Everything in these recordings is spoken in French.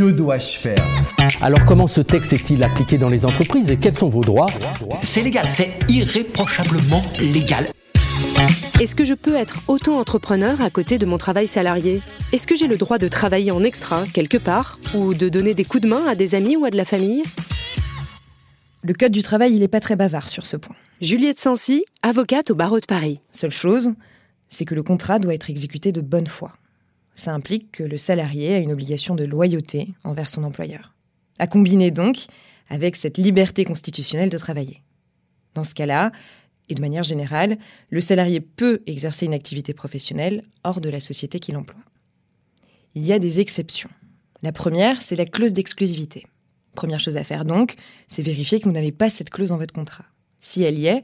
Que dois-je faire Alors comment ce texte est-il appliqué dans les entreprises et quels sont vos droits C'est légal, c'est irréprochablement légal. Est-ce que je peux être auto-entrepreneur à côté de mon travail salarié Est-ce que j'ai le droit de travailler en extra quelque part Ou de donner des coups de main à des amis ou à de la famille Le Code du travail, il n'est pas très bavard sur ce point. Juliette Sancy, avocate au barreau de Paris. Seule chose, c'est que le contrat doit être exécuté de bonne foi. Ça implique que le salarié a une obligation de loyauté envers son employeur. À combiner donc avec cette liberté constitutionnelle de travailler. Dans ce cas-là, et de manière générale, le salarié peut exercer une activité professionnelle hors de la société qu'il emploie. Il y a des exceptions. La première, c'est la clause d'exclusivité. Première chose à faire donc, c'est vérifier que vous n'avez pas cette clause dans votre contrat. Si elle y est,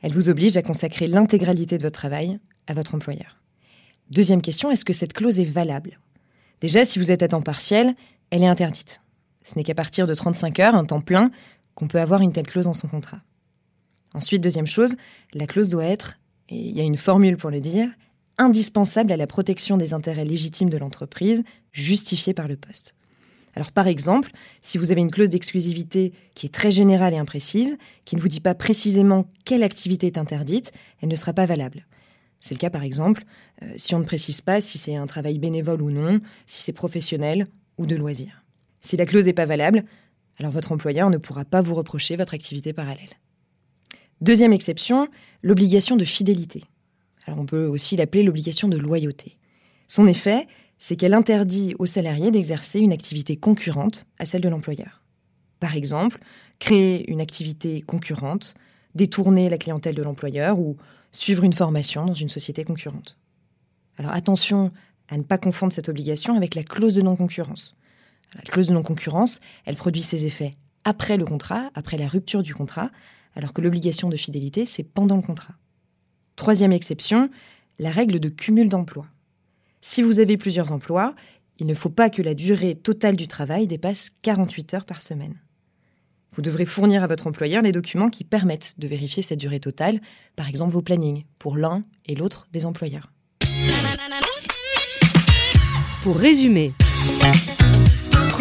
elle vous oblige à consacrer l'intégralité de votre travail à votre employeur. Deuxième question, est-ce que cette clause est valable? Déjà, si vous êtes à temps partiel, elle est interdite. Ce n'est qu'à partir de 35 heures, un temps plein, qu'on peut avoir une telle clause dans son contrat. Ensuite, deuxième chose, la clause doit être, et il y a une formule pour le dire, indispensable à la protection des intérêts légitimes de l'entreprise, justifiée par le poste. Alors par exemple, si vous avez une clause d'exclusivité qui est très générale et imprécise, qui ne vous dit pas précisément quelle activité est interdite, elle ne sera pas valable. C'est le cas par exemple euh, si on ne précise pas si c'est un travail bénévole ou non, si c'est professionnel ou de loisir. Si la clause n'est pas valable, alors votre employeur ne pourra pas vous reprocher votre activité parallèle. Deuxième exception, l'obligation de fidélité. Alors on peut aussi l'appeler l'obligation de loyauté. Son effet, c'est qu'elle interdit aux salariés d'exercer une activité concurrente à celle de l'employeur. Par exemple, créer une activité concurrente, détourner la clientèle de l'employeur ou suivre une formation dans une société concurrente. Alors attention à ne pas confondre cette obligation avec la clause de non-concurrence. La clause de non-concurrence, elle produit ses effets après le contrat, après la rupture du contrat, alors que l'obligation de fidélité, c'est pendant le contrat. Troisième exception, la règle de cumul d'emplois. Si vous avez plusieurs emplois, il ne faut pas que la durée totale du travail dépasse 48 heures par semaine. Vous devrez fournir à votre employeur les documents qui permettent de vérifier cette durée totale, par exemple vos plannings, pour l'un et l'autre des employeurs. Pour résumer,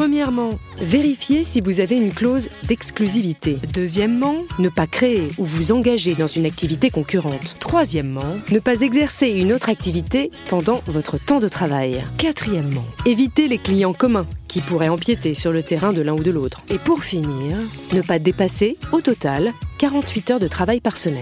Premièrement, vérifiez si vous avez une clause d'exclusivité. Deuxièmement, ne pas créer ou vous engager dans une activité concurrente. Troisièmement, ne pas exercer une autre activité pendant votre temps de travail. Quatrièmement, évitez les clients communs qui pourraient empiéter sur le terrain de l'un ou de l'autre. Et pour finir, ne pas dépasser, au total, 48 heures de travail par semaine.